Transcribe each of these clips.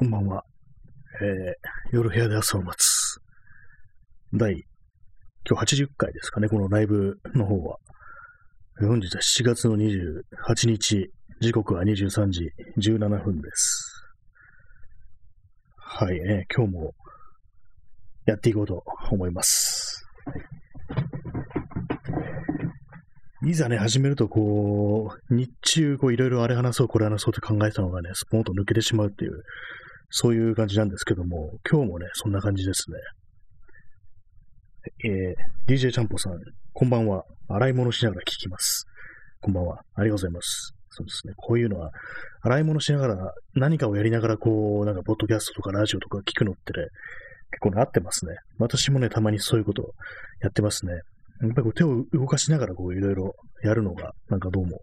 こんばんは。えー、夜部屋で朝を待つ。第、今日80回ですかね、このライブの方は。本日は7月の28日、時刻は23時17分です。はい、えー、今日もやっていこうと思います。いざね、始めるとこう、日中こういろいろあれ話そう、これ話そうって考えたのがね、スポンと抜けてしまうっていう、そういう感じなんですけども、今日もね、そんな感じですね。えー、DJ ちゃんぽさん、こんばんは。洗い物しながら聞きます。こんばんは。ありがとうございます。そうですね。こういうのは、洗い物しながら、何かをやりながら、こう、なんか、ポッドキャストとかラジオとか聞くのってね、結構ね、合ってますね。私もね、たまにそういうことやってますね。やっぱりこう手を動かしながら、こう、いろいろやるのが、なんかどうも、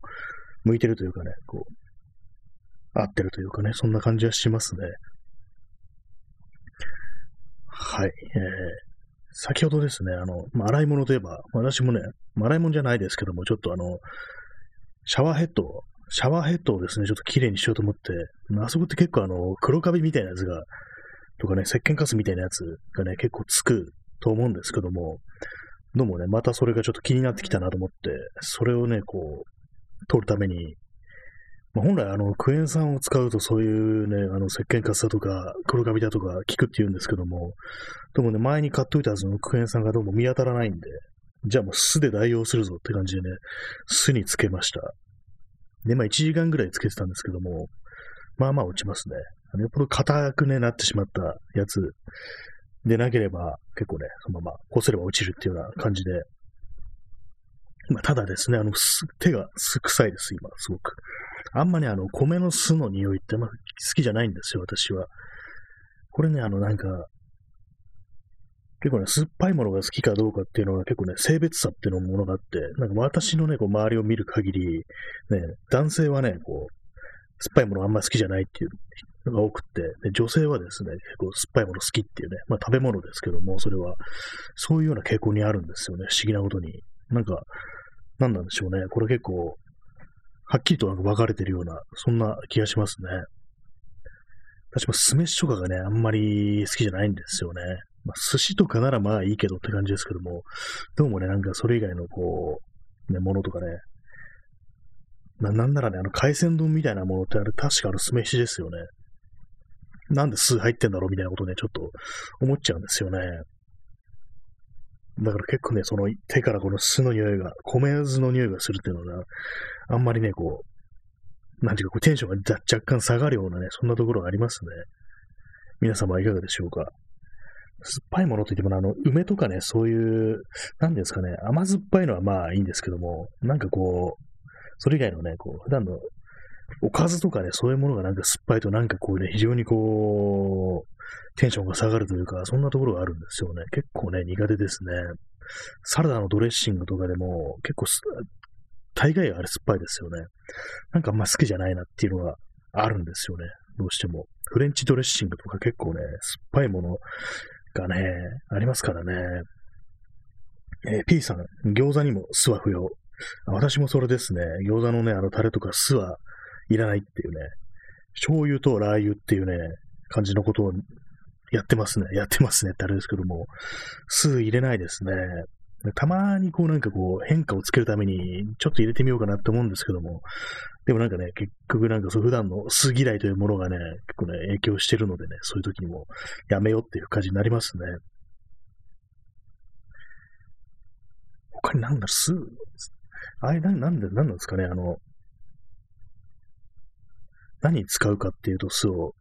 向いてるというかね、こう、合ってるというかね、そんな感じはしますね。はい。えー、先ほどですね、あの、まあ、洗い物といえば、私もね、洗い物じゃないですけども、ちょっとあの、シャワーヘッド、シャワーヘッドをですね、ちょっと綺麗にしようと思って、あそこって結構あの、黒カビみたいなやつが、とかね、石鹸カスみたいなやつがね、結構つくと思うんですけども、どうもね、またそれがちょっと気になってきたなと思って、それをね、こう、取るために、本来、あの、クエン酸を使うとそういうね、あの、石鹸カスだとか、黒カビだとか効くって言うんですけども、でもね、前に買っといたはずのクエン酸がどうも見当たらないんで、じゃあもう酢で代用するぞって感じでね、酢につけました。で、まあ1時間ぐらいつけてたんですけども、まあまあ落ちますね。あのよっぽど硬くね、なってしまったやつでなければ、結構ね、そのままこすれば落ちるっていうような感じで、まあ、ただですね、あの、手が臭いです、今、すごく。あんまりあの、米の巣の匂いってまあ好きじゃないんですよ、私は。これね、あの、なんか、結構ね、酸っぱいものが好きかどうかっていうのは結構ね、性別差っていうのものがあって、なんか私のね、こう周りを見る限り、ね、男性はね、こう、酸っぱいものあんまり好きじゃないっていうのが多くて、で女性はですね、結構酸っぱいもの好きっていうね、まあ食べ物ですけども、それは、そういうような傾向にあるんですよね、不思議なことに。なんか、なんなんでしょうね。これ結構、はっきりとなんか分かれてるような、そんな気がしますね。私も酢飯とかがね、あんまり好きじゃないんですよね。まあ、寿司とかならまあいいけどって感じですけども、どうもね、なんかそれ以外のこう、ね、ものとかね、ななんならね、あの海鮮丼みたいなものってあれ確かあの酢飯ですよね。なんで酢入ってんだろうみたいなことね、ちょっと思っちゃうんですよね。だから結構ね、その手からこの酢の匂いが、米酢の匂いがするっていうのは、あんまりね、こう、なんていうか、こうテンションが若干下がるようなね、そんなところがありますね。皆様はいかがでしょうか酸っぱいものといっても、あの、梅とかね、そういう、なんですかね、甘酸っぱいのはまあいいんですけども、なんかこう、それ以外のね、こう、普段のおかずとかね、そういうものがなんか酸っぱいとなんかこうね、非常にこう、テンションが下がるというか、そんなところがあるんですよね。結構ね、苦手ですね。サラダのドレッシングとかでも、結構、大概あれ酸っぱいですよね。なんかあんま好きじゃないなっていうのがあるんですよね。どうしても。フレンチドレッシングとか結構ね、酸っぱいものがね、ありますからね。えー、P さん、餃子にも酢は不要。私もそれですね。餃子のね、あのタレとか酢はいらないっていうね。醤油とラー油っていうね、感じのことをやってますね。やってますねってあれですけども、酢入れないですね。たまにこうなんかこう変化をつけるためにちょっと入れてみようかなって思うんですけども、でもなんかね、結局なんかそう普段の酢嫌いというものがね、結構ね、影響してるのでね、そういう時にもやめようっていう感じになりますね。他になんだろ、酢、あれ、な、なんで、なんなんですかね、あの、何に使うかっていうと酢を、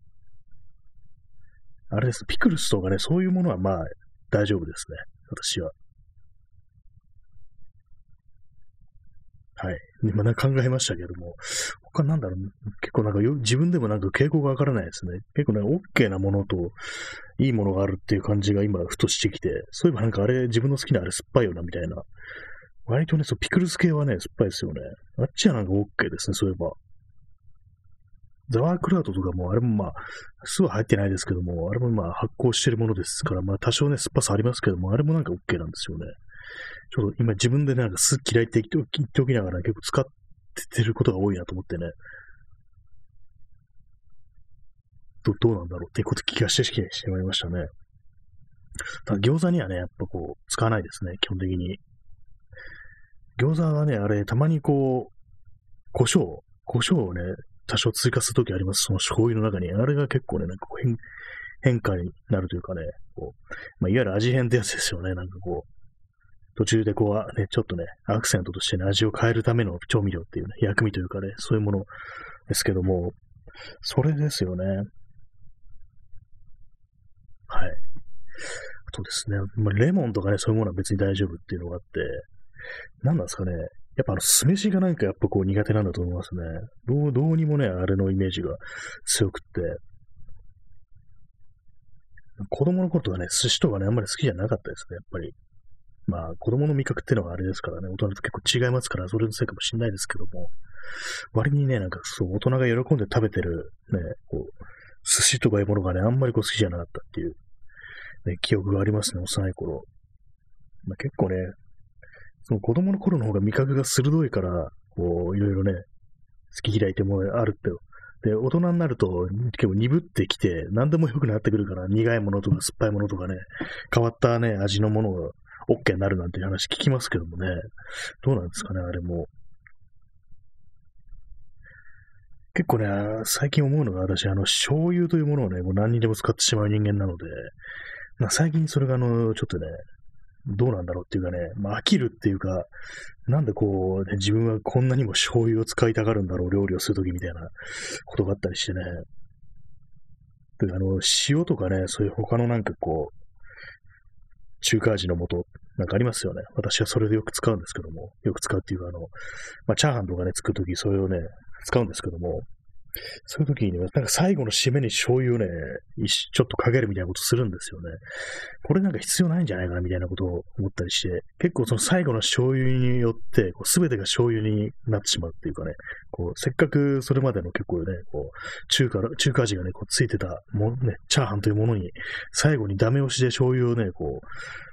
あれです、ピクルスとかね、そういうものはまあ大丈夫ですね、私は。はい。今なんか考えましたけども、他なんだろう、結構なんかよ自分でもなんか傾向がわからないですね。結構ね、OK なものといいものがあるっていう感じが今ふとしてきて、そういえばなんかあれ、自分の好きなあれ酸っぱいよなみたいな。割とね、そう、ピクルス系はね、酸っぱいですよね。あっちはなんか OK ですね、そういえば。ザワークラウトとかも、あれもまあ、酢は入ってないですけども、あれもまあ発酵してるものですから、まあ多少ね、酸っぱさありますけども、あれもなんか OK なんですよね。ちょっと今自分でなんか酢嫌いって言っておきながら結構使ってることが多いなと思ってね。どどうなんだろうっていうこと気がしてきてしまいましたね。ただ餃子にはね、やっぱこう、使わないですね、基本的に。餃子はね、あれ、たまにこう、胡椒、胡椒をね、多少追加するときあります。その醤油の中に。あれが結構ね、なんかこう変変化になるというかね、こう、まあ、いわゆる味変ってやつですよね。なんかこう、途中でこう、ね、ちょっとね、アクセントとしてね、味を変えるための調味料っていうね、薬味というかね、そういうものですけども、それですよね。はい。あとですね、まあ、レモンとかね、そういうものは別に大丈夫っていうのがあって、何なんですかね、やっぱあの、酢飯がなんかやっぱこう苦手なんだと思いますね。どう、どうにもね、あれのイメージが強くって。子供の頃とかね、寿司とかね、あんまり好きじゃなかったですね、やっぱり。まあ、子供の味覚っていうのはあれですからね、大人と結構違いますから、それのせいかもしれないですけども、割にね、なんかそう、大人が喜んで食べてる、ね、こう、寿司とかいうものがね、あんまりこう好きじゃなかったっていう、ね、記憶がありますね、幼い頃。まあ、結構ね、その子供の頃の方が味覚が鋭いから、こう、いろいろね、好き嫌いってものあるって。で、大人になると結構鈍ってきて、何でも良くなってくるから、苦いものとか酸っぱいものとかね、変わったね、味のものが OK になるなんて話聞きますけどもね、どうなんですかね、あれも。結構ね、最近思うのが私、あの、醤油というものをね、もう何にでも使ってしまう人間なので、まあ、最近それがあの、ちょっとね、どうなんだろうっていうかね、まあ、飽きるっていうか、なんでこう、ね、自分はこんなにも醤油を使いたがるんだろう、料理をするときみたいなことがあったりしてね。であの、塩とかね、そういう他のなんかこう、中華味の素、なんかありますよね。私はそれでよく使うんですけども、よく使うっていうか、あの、まあ、チャーハンとかね、作るとき、それをね、使うんですけども、そういう時に、ね、なんか最後の締めに醤油をね、ちょっとかけるみたいなことするんですよね。これなんか必要ないんじゃないかなみたいなことを思ったりして、結構その最後の醤油によって、すべてが醤油になってしまうっていうかね、こう、せっかくそれまでの結構ね、こう、中華、中華味がね、こうついてたもね、チャーハンというものに、最後にダメ押しで醤油をね、こう、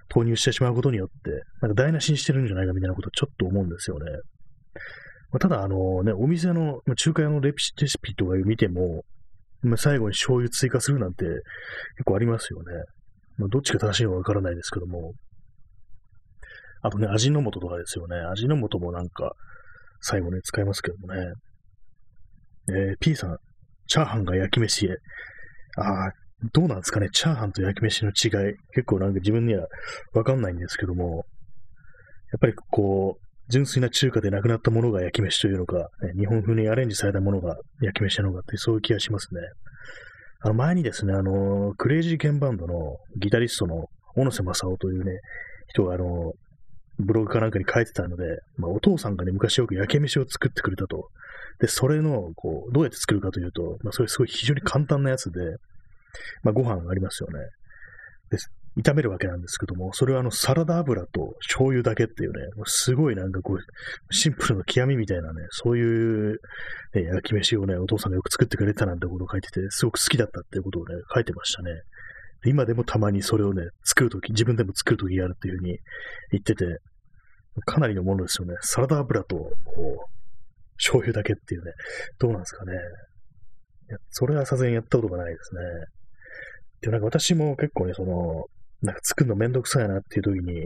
投入してしまうことによって、なんか台無しにしてるんじゃないかみたいなことをちょっと思うんですよね。まあ、ただ、あのね、お店の、中華屋のレシピとか見ても、まあ、最後に醤油追加するなんて結構ありますよね。まあ、どっちが正しいのかわからないですけども。あとね、味の素とかですよね。味の素もなんか、最後に使いますけどもね。えー、P さん、チャーハンが焼き飯へ。ああ、どうなんですかね。チャーハンと焼き飯の違い。結構なんか自分にはわかんないんですけども。やっぱりこう、純粋な中華でなくなったものが焼き飯というのか、ね、日本風にアレンジされたものが焼き飯なのかって、そういう気がしますね。あの前にですね、あの、クレイジーケンバンドのギタリストの小野瀬正夫というね、人があの、ブログかなんかに書いてたので、まあ、お父さんがね、昔よく焼き飯を作ってくれたと。で、それの、こう、どうやって作るかというと、まあ、それすごい非常に簡単なやつで、まあ、ご飯がありますよね。で、炒めるわけなんですけども、それはあのサラダ油と醤油だけっていうね、すごいなんかこう、シンプルの極みみたいなね、そういう、ね、焼き飯をね、お父さんがよく作ってくれたなんてことを書いてて、すごく好きだったっていうことをね、書いてましたね。今でもたまにそれをね、作るとき、自分でも作るときやるっていうふうに言ってて、かなりのものですよね。サラダ油と、こう、醤油だけっていうね、どうなんですかね。いや、それはさすがにやったことがないですね。で、なんか私も結構ね、その、なんか作るのめんどくさいなっていう時に、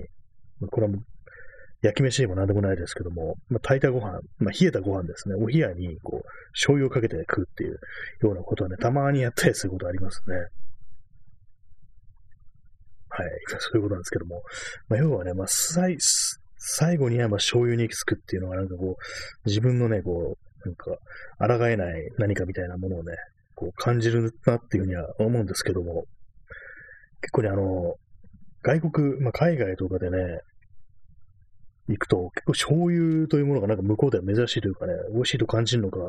まあ、これはもう焼き飯でも何でもないですけども、まあ、炊いたご飯、まあ、冷えたご飯ですね、お冷やにこう醤油をかけて食うっていうようなことはね、たまにやったりすることありますね。はい、そういうことなんですけども、まあ、要はね、まあ、最最後にはまあ醤油にきつくっていうのがなんかこう、自分のね、こう、なんか、抗えない何かみたいなものをね、こう感じるなっていうふうには思うんですけども、結構ね、あの、外国、まあ、海外とかでね、行くと、結構醤油というものがなんか向こうでは珍しいというかね、美味しいと感じるのか、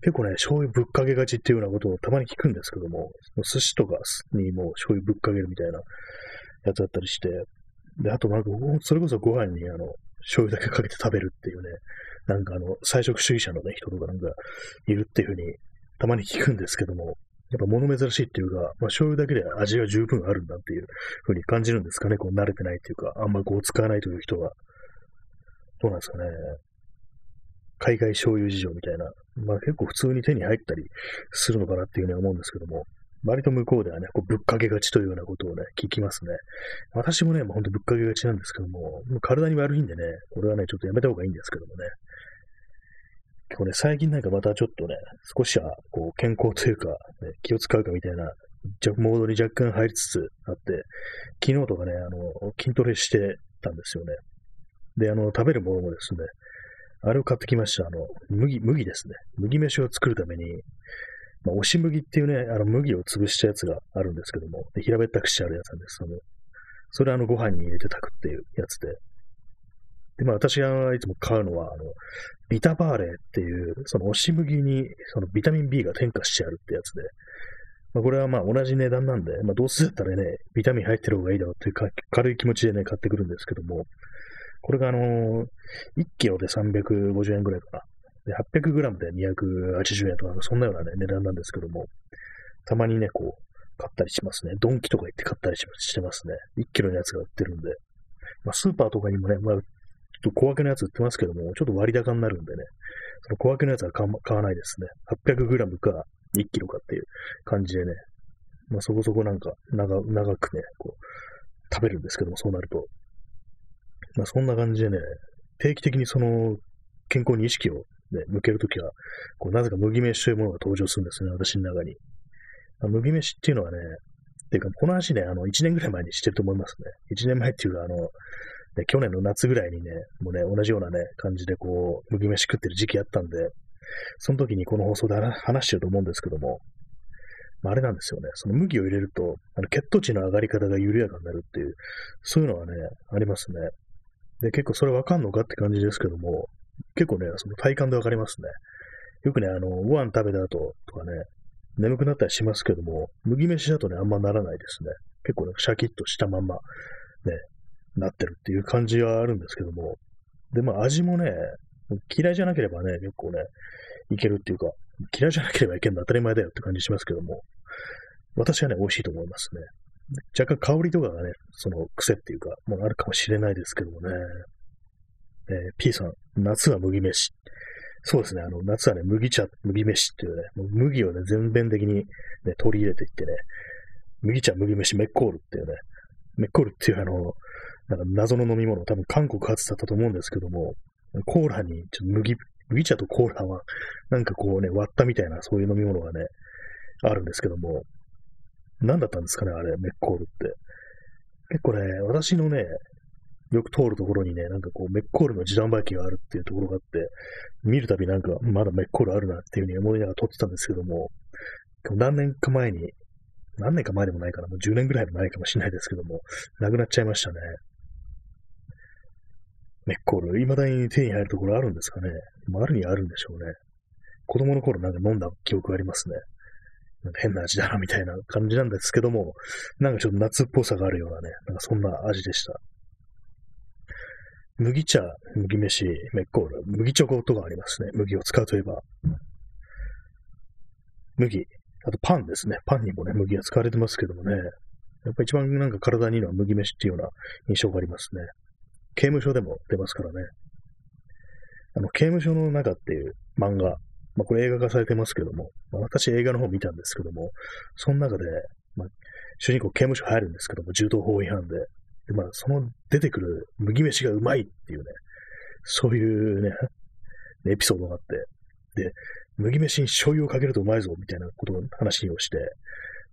結構ね、醤油ぶっかけがちっていうようなことをたまに聞くんですけども、寿司とかにも醤油ぶっかけるみたいなやつだったりして、で、あとなんか、それこそご飯にあの、醤油だけかけて食べるっていうね、なんかあの、菜食主義者のね、人とかなんかいるっていうふうに、たまに聞くんですけども、やっぱ物珍しいっていうか、まあ、醤油だけで味が十分あるんだっていうふうに感じるんですかね。こう慣れてないっていうか、あんまこう使わないという人は。どうなんですかね。海外醤油事情みたいな。まあ結構普通に手に入ったりするのかなっていうふうに思うんですけども。割と向こうではね、こうぶっかけがちというようなことをね、聞きますね。私もね、もうほんとぶっかけがちなんですけども、もう体に悪いんでね、これはね、ちょっとやめた方がいいんですけどもね。結構ね、最近なんかまたちょっとね、少しはこう健康というか、ね、気を使うかみたいなモードに若干入りつつあって、昨日とかね、あの、筋トレしてたんですよね。で、あの、食べるものもですね、あれを買ってきました。あの、麦、麦ですね。麦飯を作るために、まあ、押し麦っていうね、あの麦を潰したやつがあるんですけども、平べったくしてあるやつなんです。そのそれあのご飯に入れて炊くっていうやつで。で、まあ私がいつも買うのは、あの、ビタバーレーっていう、その押し麦にそのビタミン B が添加してあるってやつで、まあこれはまあ同じ値段なんで、まあどうせだったらね、ビタミン入ってる方がいいだろうっていうか軽い気持ちでね、買ってくるんですけども、これがあのー、1キロで350円ぐらいかな。で、800g で280円とか、そんなようなね、値段なんですけども、たまにね、こう、買ったりしますね。ドンキとか行って買ったりしてますね。1キロのやつが売ってるんで。まあ、スーパーとかにもね、まあ、ちょっと小分けのやつ売ってますけども、ちょっと割高になるんでね、その小分けのやつは買わないですね。800g か1キロかっていう感じでね、まあ、そこそこなんか長長くね、こう、食べるんですけども、そうなると。まあ、そんな感じでね、定期的にその健康に意識を、ね、向けるときは、こうなぜか麦飯というものが登場するんですね、私の中に。あ、麦飯っていうのはね、っていうか、この話ね、あの、1年ぐらい前にしてると思いますね。1年前っていうか、あの、ね、去年の夏ぐらいにね、もうね、同じようなね、感じでこう、麦飯食ってる時期あったんで、その時にこの放送で話してると思うんですけども、まあ、あれなんですよね。その麦を入れると、あの血糖値の上がり方が緩やかになるっていう、そういうのはね、ありますね。で、結構それわかんのかって感じですけども、結構ね、その体感でわかりますね。よくね、あの、ご飯食べた後とかね、眠くなったりしますけども、麦飯だとね、あんまならないですね。結構ね、シャキッとしたまんま、ね、なってるっていう感じはあるんですけども、で、まあ味もね、嫌いじゃなければね、結構ね、いけるっていうか、嫌いじゃなければいけるの当たり前だよって感じしますけども、私はね、美味しいと思いますね。若干香りとかがね、その癖っていうか、もうあるかもしれないですけどもね。えー、P さん、夏は麦飯。そうですね、あの、夏はね、麦茶、麦飯っていうね、もう麦をね、全面的に、ね、取り入れていってね、麦茶、麦飯、メッコールっていうね、メッコールっていうあの、なんか謎の飲み物、多分韓国発だったと思うんですけども、コーラに、ちょっと麦、麦茶とコーラは、なんかこうね、割ったみたいな、そういう飲み物がね、あるんですけども、何だったんですかね、あれ、メッコールって。結構ね、私のね、よく通るところにね、なんかこう、メッコールの自動売機があるっていうところがあって、見るたびなんか、まだメッコールあるなっていうふうに思いながら撮ってたんですけども、何年か前に、何年か前でもないかな、もう10年ぐらい前かもしれないですけども、なくなっちゃいましたね。メッコール、未だに手に入るところあるんですかね。まああるにはあるんでしょうね。子供の頃なんか飲んだ記憶がありますね。なんか変な味だな、みたいな感じなんですけども、なんかちょっと夏っぽさがあるようなね、なんかそんな味でした。麦茶、麦飯、メッコール、麦チョコとかありますね。麦を使うといえば。麦、あとパンですね。パンにもね、麦が使われてますけどもね。やっぱ一番なんか体にいいのは麦飯っていうような印象がありますね。刑務所でも出ますからね。あの、刑務所の中っていう漫画、まあこれ映画化されてますけども、まあ、私映画の方見たんですけども、その中で、まあ、主人公刑務所入るんですけども、銃刀法違反で、で、まあ、その出てくる麦飯がうまいっていうね、そういうね、エピソードがあって、で、麦飯に醤油をかけるとうまいぞ、みたいなことを話をして、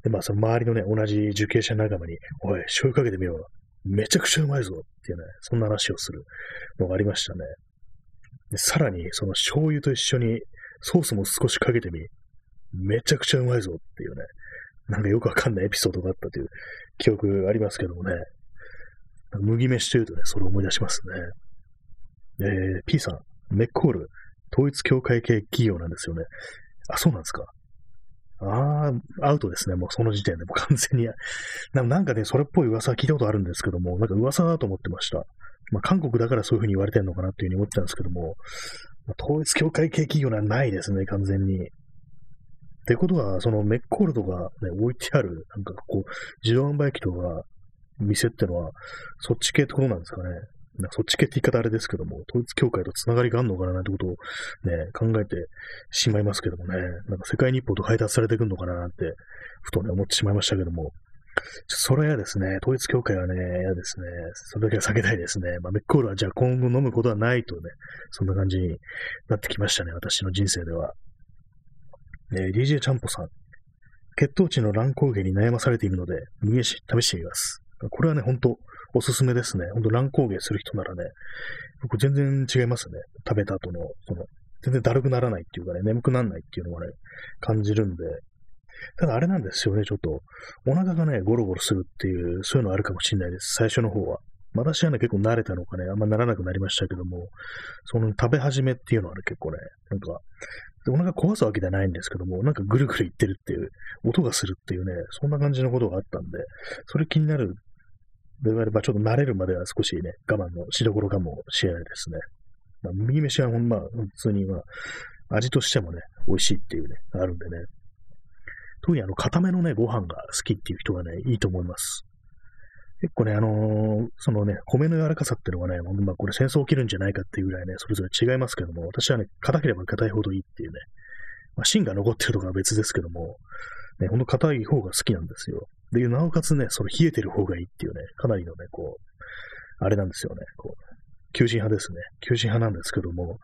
で、まあ、その周りのね、同じ受刑者仲間に、おい、醤油かけてみよう。めちゃくちゃうまいぞっていうね、そんな話をするのがありましたね。でさらに、その醤油と一緒にソースも少しかけてみ、めちゃくちゃうまいぞっていうね、なんかよくわかんないエピソードがあったという記憶がありますけどもね、麦飯というとね、それを思い出しますね。えー、P さん、メッコール、統一協会系企業なんですよね。あ、そうなんですか。ああ、アウトですね。もうその時点でもう完全に。なんかね、それっぽい噂聞いたことあるんですけども、なんか噂だと思ってました。まあ、韓国だからそういうふうに言われてるのかなっていうふうに思ってたんですけども、まあ、統一協会系企業はないですね、完全に。ってことは、そのメッコールとか、ね、置いてある、なんかこう、自動販売機とか、店ってのは、そっち系ってことなんですかね。そっち系って言い方あれですけども、統一教会とつながりがあるのかななんてことをね、考えてしまいますけどもね、なんか世界日報と配達されてくるのかななんて、ふとね、思ってしまいましたけども、それはですね。統一教会はね、嫌ですね。それだけは避けたいですね。まあ、メッコールはじゃあ今後飲むことはないとね、そんな感じになってきましたね。私の人生では。えー、DJ ちゃんぽさん。血糖値の乱高下に悩まされているので、右足試してみます。これはね、ほんとおすすめですね。ほんと乱高下する人ならね、僕全然違いますね。食べた後の、その、全然だるくならないっていうかね、眠くならないっていうのがね、感じるんで、ただあれなんですよね、ちょっと、お腹がね、ゴロゴロするっていう、そういうのあるかもしれないです。最初の方は。私はね、結構慣れたのかね、あんまならなくなりましたけども、その食べ始めっていうのはね、結構ね、なんか、お腹壊すわけではないんですけども、なんかぐるぐるいってるっていう、音がするっていうね、そんな感じのことがあったんで、それ気になるであれば、ちょっと慣れるまでは少しね、我慢のしどころかもしれないですね。まあ、右飯はほんま、普通に、まあ、味としてもね、美味しいっていうね、あるんでね。特にあの、固めのね、ご飯が好きっていう人がね、いいと思います。結構ね、あのー、そのね、米の柔らかさっていうのがね、まあ、これ戦争起きるんじゃないかっていうぐらいね、それぞれ違いますけども、私はね、硬ければ硬いほどいいっていうね、まあ、芯が残ってるとかは別ですけども、ね、ほんと硬い方が好きなんですよ。で、なおかつね、その冷えてる方がいいっていうね、かなりのね、こう、あれなんですよね、こう、求心派ですね。求心派なんですけども、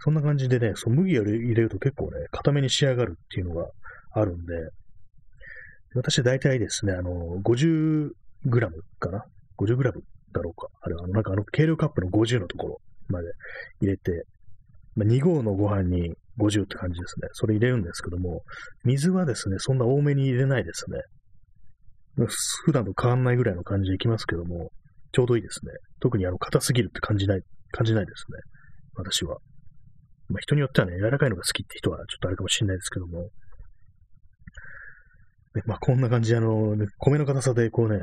そんな感じでね、その麦を入れると結構ね、固めに仕上がるっていうのがあるんで、私大体ですね、あの、50グラムかな ?50 グラムだろうか。あれ、あの、なんかあの、計量カップの50のところまで入れて、まあ、2合のご飯に50って感じですね。それ入れるんですけども、水はですね、そんな多めに入れないですね。普段と変わんないぐらいの感じでいきますけども、ちょうどいいですね。特にあの、硬すぎるって感じない、感じないですね。私は。まあ、人によってはね、柔らかいのが好きって人はちょっとあれかもしれないですけども。でまあ、こんな感じで、あの、ね、米の硬さでこうね、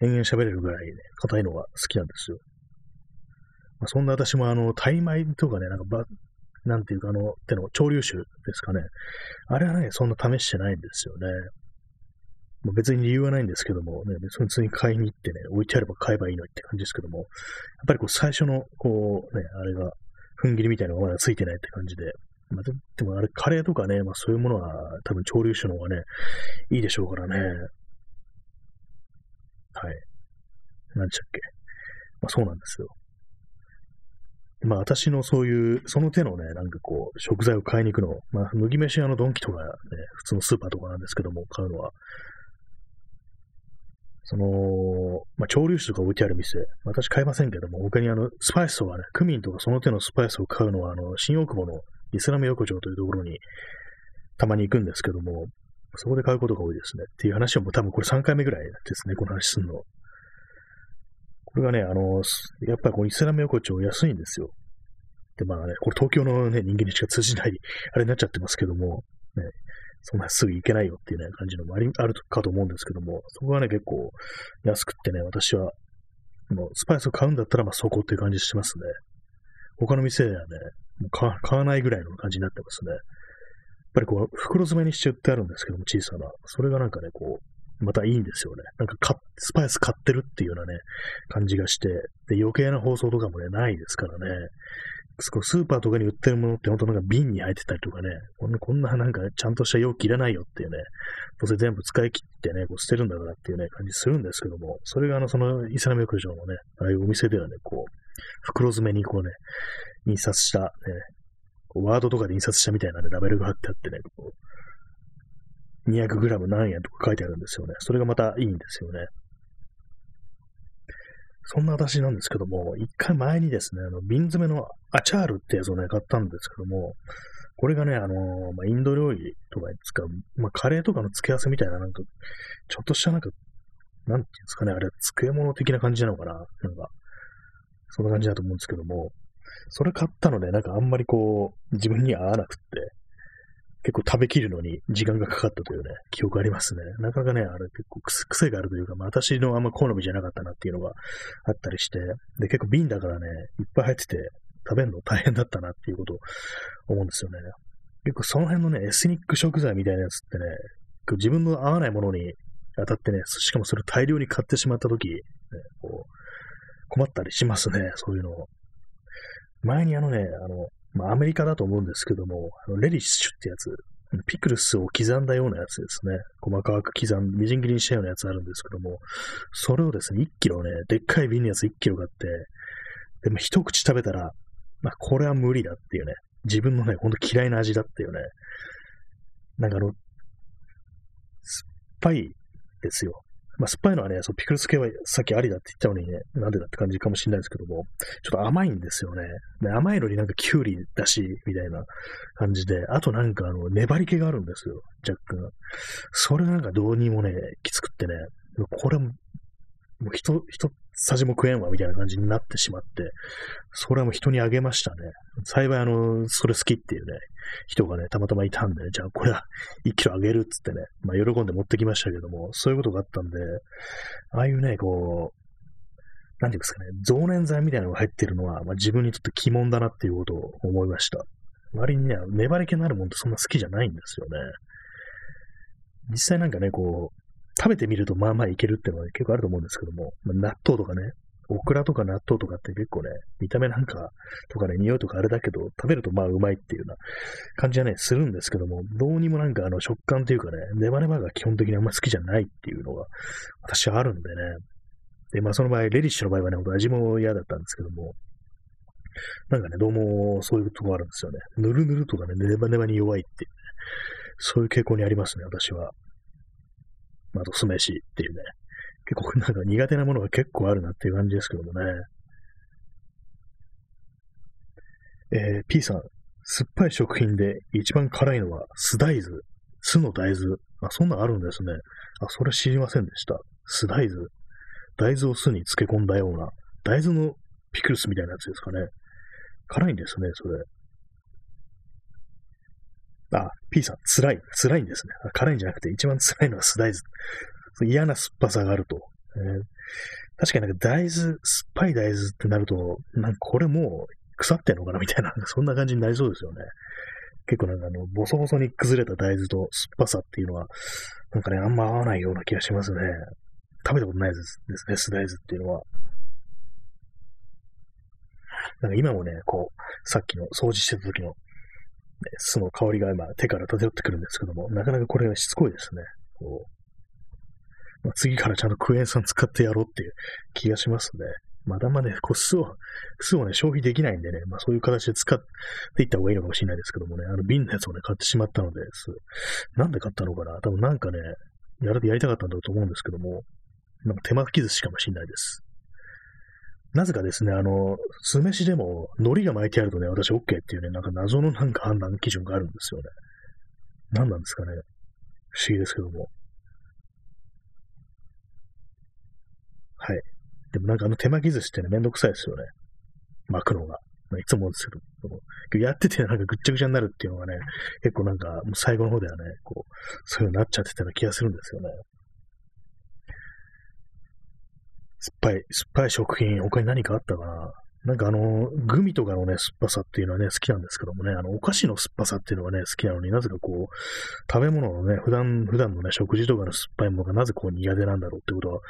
延々喋れるぐらいね、硬いのが好きなんですよ。まあ、そんな私もあの、タイ米とかね、なんかば、なんていうかあの、手の潮流酒ですかね。あれはね、そんな試してないんですよね。まあ、別に理由はないんですけども、ね、別に普通に買いに行ってね、置いてあれば買えばいいのにって感じですけども、やっぱりこう最初の、こうね、あれが、踏ん切りみたいなのがまだついてないって感じで、まあ、でもあれ、カレーとかね、まあそういうものは多分潮流酒の方がね、いいでしょうからね。はい。何でしたっけ。まあそうなんですよ。まあ私のそういう、その手のね、なんかこう、食材を買いに行くの、まあ麦飯屋のドンキとかね、普通のスーパーとかなんですけども、買うのは、その、まあ、潮流酒とか置いてある店、私買いませんけども、他にあの、スパイスとかね、クミンとかその手のスパイスを買うのは、あの、新大久保のイスラム横丁というところにたまに行くんですけども、そこで買うことが多いですね。っていう話はもう多分これ3回目ぐらいですね、この話すんの。これがね、あの、やっぱりこのイスラム横丁安いんですよ。で、まあね、これ東京のね、人間にしか通じない、あれになっちゃってますけども、ね、そんなすぐ行けないよっていうね、感じのもありあるかと思うんですけども、そこがね、結構安くってね、私は、もうスパイスを買うんだったら、まあそこっていう感じしますね。他の店ではね、もう買わないぐらいの感じになってますね。やっぱりこう、袋詰めにしちゃってあるんですけども、小さな。それがなんかね、こう、またいいんですよね。なんかか、スパイス買ってるっていうようなね、感じがして、で、余計な包装とかもね、ないですからね。スーパーとかに売ってるものって本当なんか瓶に入ってたりとかね、こんなこんななんかちゃんとした容器いらないよっていうね、どうせ全部使い切ってね、こう捨てるんだからっていうね、感じするんですけども、それがあの、そのイスラム浴場のね、ああいうお店ではね、こう、袋詰めにこうね、印刷した、ね、こうワードとかで印刷したみたいなね、ラベルが貼ってあってね、こう、200g 何円とか書いてあるんですよね。それがまたいいんですよね。そんな私なんですけども、一回前にですね、あの、瓶詰めのアチャールってやつをね、買ったんですけども、これがね、あのまあ、インド料理とかに使う、まあ、カレーとかの付け合わせみたいな、なんか、ちょっとしたなんか、なんていうんですかね、あれ、漬物的な感じなのかななんか、そんな感じだと思うんですけども、それ買ったので、なんかあんまりこう、自分に合わなくって、結構食べきるのに時間がかかったというね、記憶ありますね。なかなかね、あれ結構癖があるというか、まあ、私のあんま好みじゃなかったなっていうのがあったりして、で、結構瓶だからね、いっぱい入ってて、食べるの大変だったなっていうことを思うんですよね。結構その辺のね、エスニック食材みたいなやつってね、自分の合わないものに当たってね、しかもそれ大量に買ってしまったとき、ね、こう、困ったりしますね、そういうのを。前にあのね、あの、まあ、アメリカだと思うんですけども、あのレディッシュってやつ、ピクルスを刻んだようなやつですね。細かく刻ん、みじん切りにしたようなやつあるんですけども、それをですね、1キロね、でっかい瓶のやつ1キロ買って、でも一口食べたら、まあ、これは無理だっていうね、自分のね、ほんと嫌いな味だっていうね、なんかあの、酸っぱいですよ。まあ、酸っぱいのはね、そうピクルス系はさっきありだって言ったのにね、なんでだって感じかもしれないですけども、ちょっと甘いんですよね。で甘いのになんかキュウリだし、みたいな感じで、あとなんかあの、粘り気があるんですよ、若干。それなんかどうにもね、きつくってね、これも、もう人、人、さじも食えんわ、みたいな感じになってしまって、それはもう人にあげましたね。幸いあの、それ好きっていうね、人がね、たまたまいたんで、じゃあこれは1キロあげるっつってね、まあ喜んで持ってきましたけども、そういうことがあったんで、ああいうね、こう、なんていうんですかね、増粘剤みたいなのが入ってるのは、まあ、自分にとって鬼門だなっていうことを思いました。割にね、粘り気のあるもんってそんな好きじゃないんですよね。実際なんかね、こう、食べてみるとまあまあいけるっていうのは、ね、結構あると思うんですけども、まあ、納豆とかね、オクラとか納豆とかって結構ね、見た目なんかとかね、匂いとかあれだけど、食べるとまあうまいっていうような感じはね、するんですけども、どうにもなんかあの食感というかね、ネバネバが基本的にあんま好きじゃないっていうのが私はあるんでね。で、まあその場合、レディッシュの場合はね、味も嫌だったんですけども、なんかね、どうもそういうとこあるんですよね。ぬるぬるとかね、ネバネバに弱いっていうね、そういう傾向にありますね、私は。あと酢飯っていうね。結構なんか苦手なものが結構あるなっていう感じですけどもね。えー、P さん、酸っぱい食品で一番辛いのは酢大豆。酢の大豆。あ、そんなのあるんですね。あ、それ知りませんでした。酢大豆。大豆を酢に漬け込んだような、大豆のピクルスみたいなやつですかね。辛いんですね、それ。あ、P さん、辛い。辛いんですね。辛いんじゃなくて、一番辛いのは酢大豆。嫌な酸っぱさがあると。えー、確かになんか大豆、酸っぱい大豆ってなると、なんかこれもう腐ってんのかな？みたいな、そんな感じになりそうですよね。結構なんかあの、ボソボソに崩れた大豆と酸っぱさっていうのは、なんかね、あんま合わないような気がしますね。食べたことないですですね、酢大豆っていうのは。なんか今もね、こう、さっきの掃除してた時の、酢の香りが今手から漂ってくるんですけども、なかなかこれがしつこいですね。こうまあ、次からちゃんとクエン酸使ってやろうっていう気がしますね。まだまだ、ね、こう酢を、酢をね、消費できないんでね、まあそういう形で使っていった方がいいのかもしれないですけどもね、あの瓶のやつをね、買ってしまったので、なんで買ったのかな？多分なんかね、やるでやりたかったんだと思うんですけども、なんか手巻き寿司かもしれないです。なぜかですね、あの、酢飯でも海苔が巻いてあるとね、私 OK っていうね、なんか謎のなんか判断基準があるんですよね。何なんですかね。不思議ですけども。はい。でもなんかあの手巻き寿司ってね、めんどくさいですよね。巻くのが。いつもですけど。やっててなんかぐっちゃぐちゃになるっていうのがね、結構なんかもう最後の方ではね、こう、そういうのになっちゃってたような気がするんですよね。酸っぱい、酸っぱい食品、他に何かあったかな？なんかあの、グミとかのね、酸っぱさっていうのはね、好きなんですけどもね、あの、お菓子の酸っぱさっていうのがね、好きなのになぜかこう、食べ物のね、普段、普段のね、食事とかの酸っぱいものがなぜこう苦手なんだろうってことは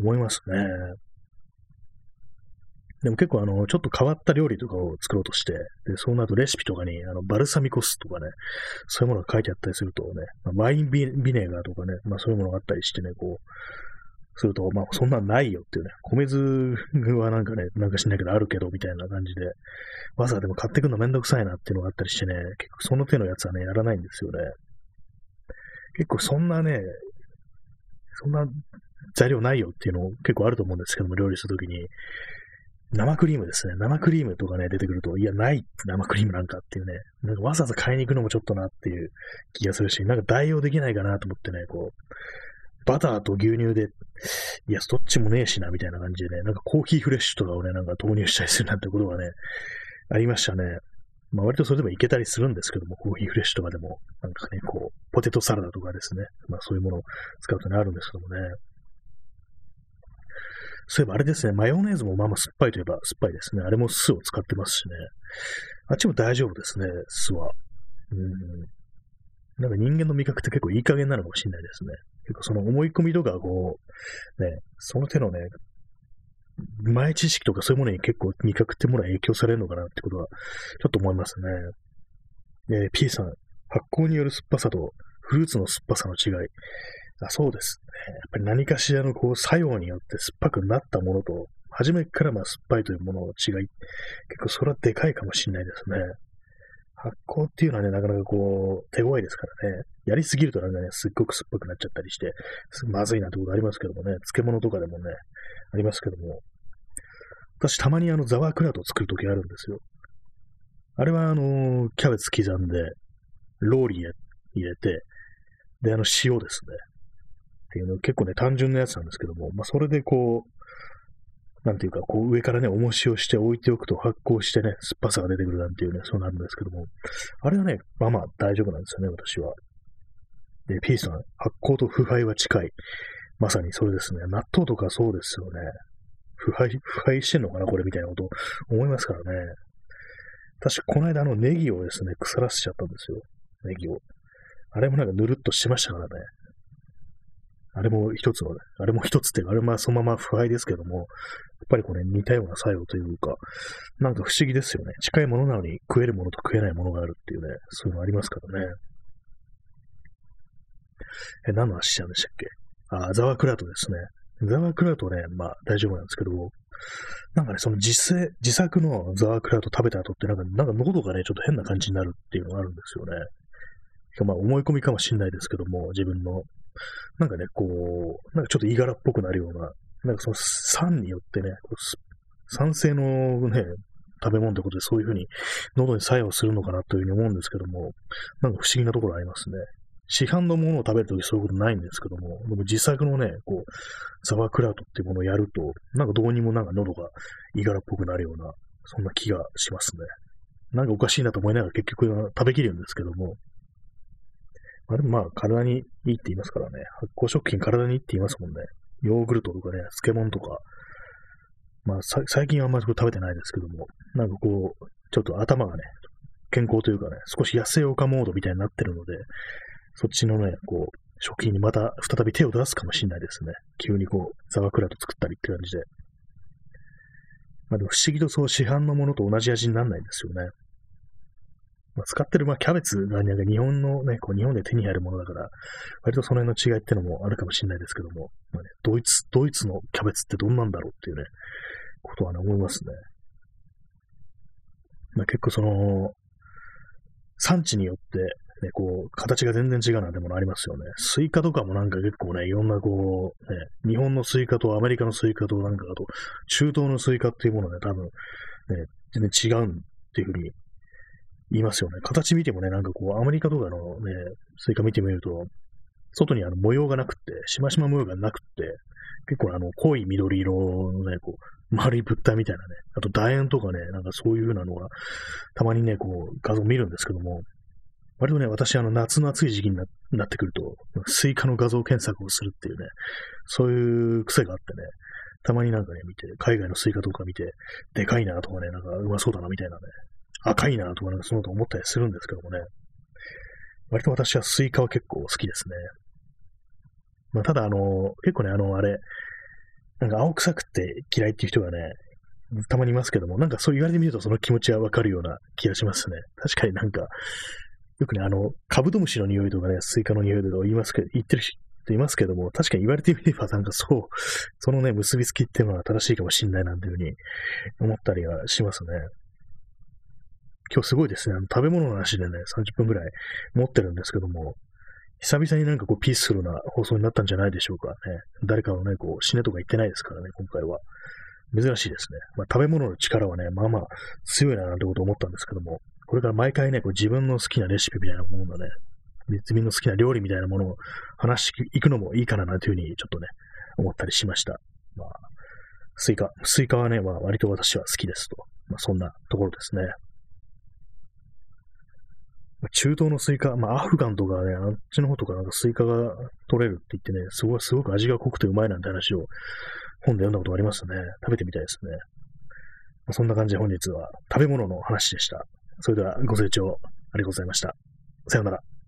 思いますね。でも結構あの、ちょっと変わった料理とかを作ろうとして、で、そうなるとレシピとかに、あの、バルサミコ酢とかね、そういうものが書いてあったりするとね、まあ、インビネガーとかね、まあそういうものがあったりしてね、こう、すると、まあ、そんなんないよっていうね、米酢はなんかね、なんかしないけどあるけど、みたいな感じで、わざわざでも買ってくるのめんどくさいなっていうのがあったりしてね、結構その手のやつはね、やらないんですよね。結構そんなね、そんな材料ないよっていうの結構あると思うんですけども、料理するときに、生クリームですね。生クリームとかね、出てくると、いや、ない生クリームなんかっていうね、なんかわざわざ買いに行くのもちょっとなっていう気がするし、なんか代用できないかなと思ってね、こう、バターと牛乳で、いや、どっちもねえしな、みたいな感じでね、なんかコーヒーフレッシュとかをね、なんか投入したりするなんてことがね、ありましたね。まあ割とそれでもいけたりするんですけども、コーヒーフレッシュとかでも、なんかね、こう、ポテトサラダとかですね、まあそういうものを使うとね、あるんですけどもね。そういえばあれですね、マヨネーズもまあまあ酸っぱいといえば酸っぱいですね。あれも酢を使ってますしね。あっちも大丈夫ですね、酢は。うん。なんか人間の味覚って結構いい加減なのかもしれないですね。結構その思い込みとか、こう、ね、その手のね、前知識とかそういうものに結構味覚ってものは影響されるのかなってことは、ちょっと思いますね。えー、P さん、発酵による酸っぱさとフルーツの酸っぱさの違い。あそうですね。やっぱり何かしらのこう作用によって酸っぱくなったものと、初めからまあ酸っぱいというものの違い。結構それはでかいかもしれないですね。発酵っていうのはね、なかなかこう、手強いですからね。やりすぎるとなんかね、すっごく酸っぱくなっちゃったりして、まずいなんてことありますけどもね、漬物とかでもね、ありますけども。私たまにあの、ザワークラウトを作るときあるんですよ。あれはあの、キャベツ刻んで、ローリエ入れて、で、あの、塩ですね。っていうの結構ね、単純なやつなんですけども、まあ、それでこう、なんていうか、こう上からね、重しをして置いておくと発酵してね、酸っぱさが出てくるなんていうね、そうなるんですけども、あれはね、まあまあ大丈夫なんですよね、私は。で、ピースさん、発酵と腐敗は近い。まさにそれですね。納豆とかそうですよね。腐敗、腐敗してんのかな、これみたいなこと思いますからね。確かこの間あのネギをですね、腐らせちゃったんですよ。ネギを。あれもなんかぬるっとしてましたからね。あれも一つの、あれも一つっていうか、あれもそのまま腐敗ですけども、やっぱりこれ似たような作用というか、なんか不思議ですよね。近いものなのに食えるものと食えないものがあるっていうね、そういうのありますからね。え、何の話したんでしたっけ？あ、ザワークラウトですね。ザワークラウトね、まあ大丈夫なんですけど、なんかね、その実製、自作のザワークラウト食べた後ってなんか、なんか喉がね、ちょっと変な感じになるっていうのがあるんですよね。まあ思い込みかもしれないですけども、自分の。なんかね、こう、なんかちょっといがらっぽくなるような、なんかその酸によってね、こう酸性のね、食べ物ってことでそういうふうに喉に作用するのかなというふうに思うんですけども、なんか不思議なところありますね。市販のものを食べるときそういうことないんですけども、でも自作のね、こう、ザワークラウトっていうものをやると、なんかどうにもなんか喉がいがらっぽくなるような、そんな気がしますね。なんかおかしいなと思いながら結局食べきるんですけども、あでもまあ体にいいって言いますからね、発酵食品体にいいって言いますもんね。ヨーグルトとかね、漬物とか、まあ最近はあんまり食べてないですけども、なんかこう、ちょっと頭がね、健康というかね、少し痩せようかモードみたいになってるので、そっちのね、こう、食品にまた再び手を出すかもしれないですね。急にこう、ザワクラウト作ったりって感じで。まあでも不思議とそう市販のものと同じ味にならないんですよね。使ってるまあキャベツがなんか日本のね、こう日本で手に入るものだから、割とその辺の違いってのもあるかもしれないですけども、まあね、ドイツ、ドイツのキャベツってどんなんだろうっていうね、ことはね、思いますね。まあ、結構その、産地によってね、こう、形が全然違うなんてものありますよね。スイカとかもなんか結構ね、いろんなこう、ね、日本のスイカとアメリカのスイカとなんかあと、中東のスイカっていうものね、多分、ね、全然違うっていうふうに言いますよね。形見てもね、なんかこう、アメリカとかのね、スイカ見てみると、外にあの模様がなくって、しましま模様がなくって、結構あの、濃い緑色のね、こう、丸い物体みたいなね、あと楕円とかね、なんかそういう風なのが、たまにね、こう、画像見るんですけども、割とね、私、あの、夏の暑い時期になってくると、スイカの画像検索をするっていうね、そういう癖があってね、たまになんかね、見て、海外のスイカとか見て、でかいなとかね、なんかうまそうだなみたいなね、赤いなとかなんかそのと思ったりするんですけどもね、割と私はスイカは結構好きですね。まあ、ただ、あの、結構ね、あの、あれ、なんか青臭くて嫌いっていう人がね、たまにいますけども、なんかそう言われてみるとその気持ちはわかるような気がしますね。確かになんか、よくね、あの、カブトムシの匂いとかね、スイカの匂いとか言いますけど、言ってる人いますけども、確かに言われてみればなんかそう、そのね、結びつきっていうのは正しいかもしんないなんていうふうに思ったりはしますね。今日すごいですね、あの食べ物の話でね、30分ぐらい持ってるんですけども、久々になんかこうピースフルな放送になったんじゃないでしょうかね。誰かのね、こう死ねとか言ってないですからね、今回は。珍しいですね。まあ、食べ物の力はね、まあまあ強いななんてこと思ったんですけども、これから毎回ね、こう自分の好きなレシピみたいなものをね、自分の好きな料理みたいなものを話していくのもいいかななんていうふうにちょっとね、思ったりしました。まあ、スイカ。スイカはね、まあ割と私は好きですと。まあそんなところですね。中東のスイカ、まあアフガンとかね、あっちの方とかなんかスイカが取れるって言ってね、すごい、すごく味が濃くてうまいなんて話を本で読んだことがありましたね。食べてみたいですね。まそんな感じで本日は食べ物の話でした。それではご清聴ありがとうございました。さようなら。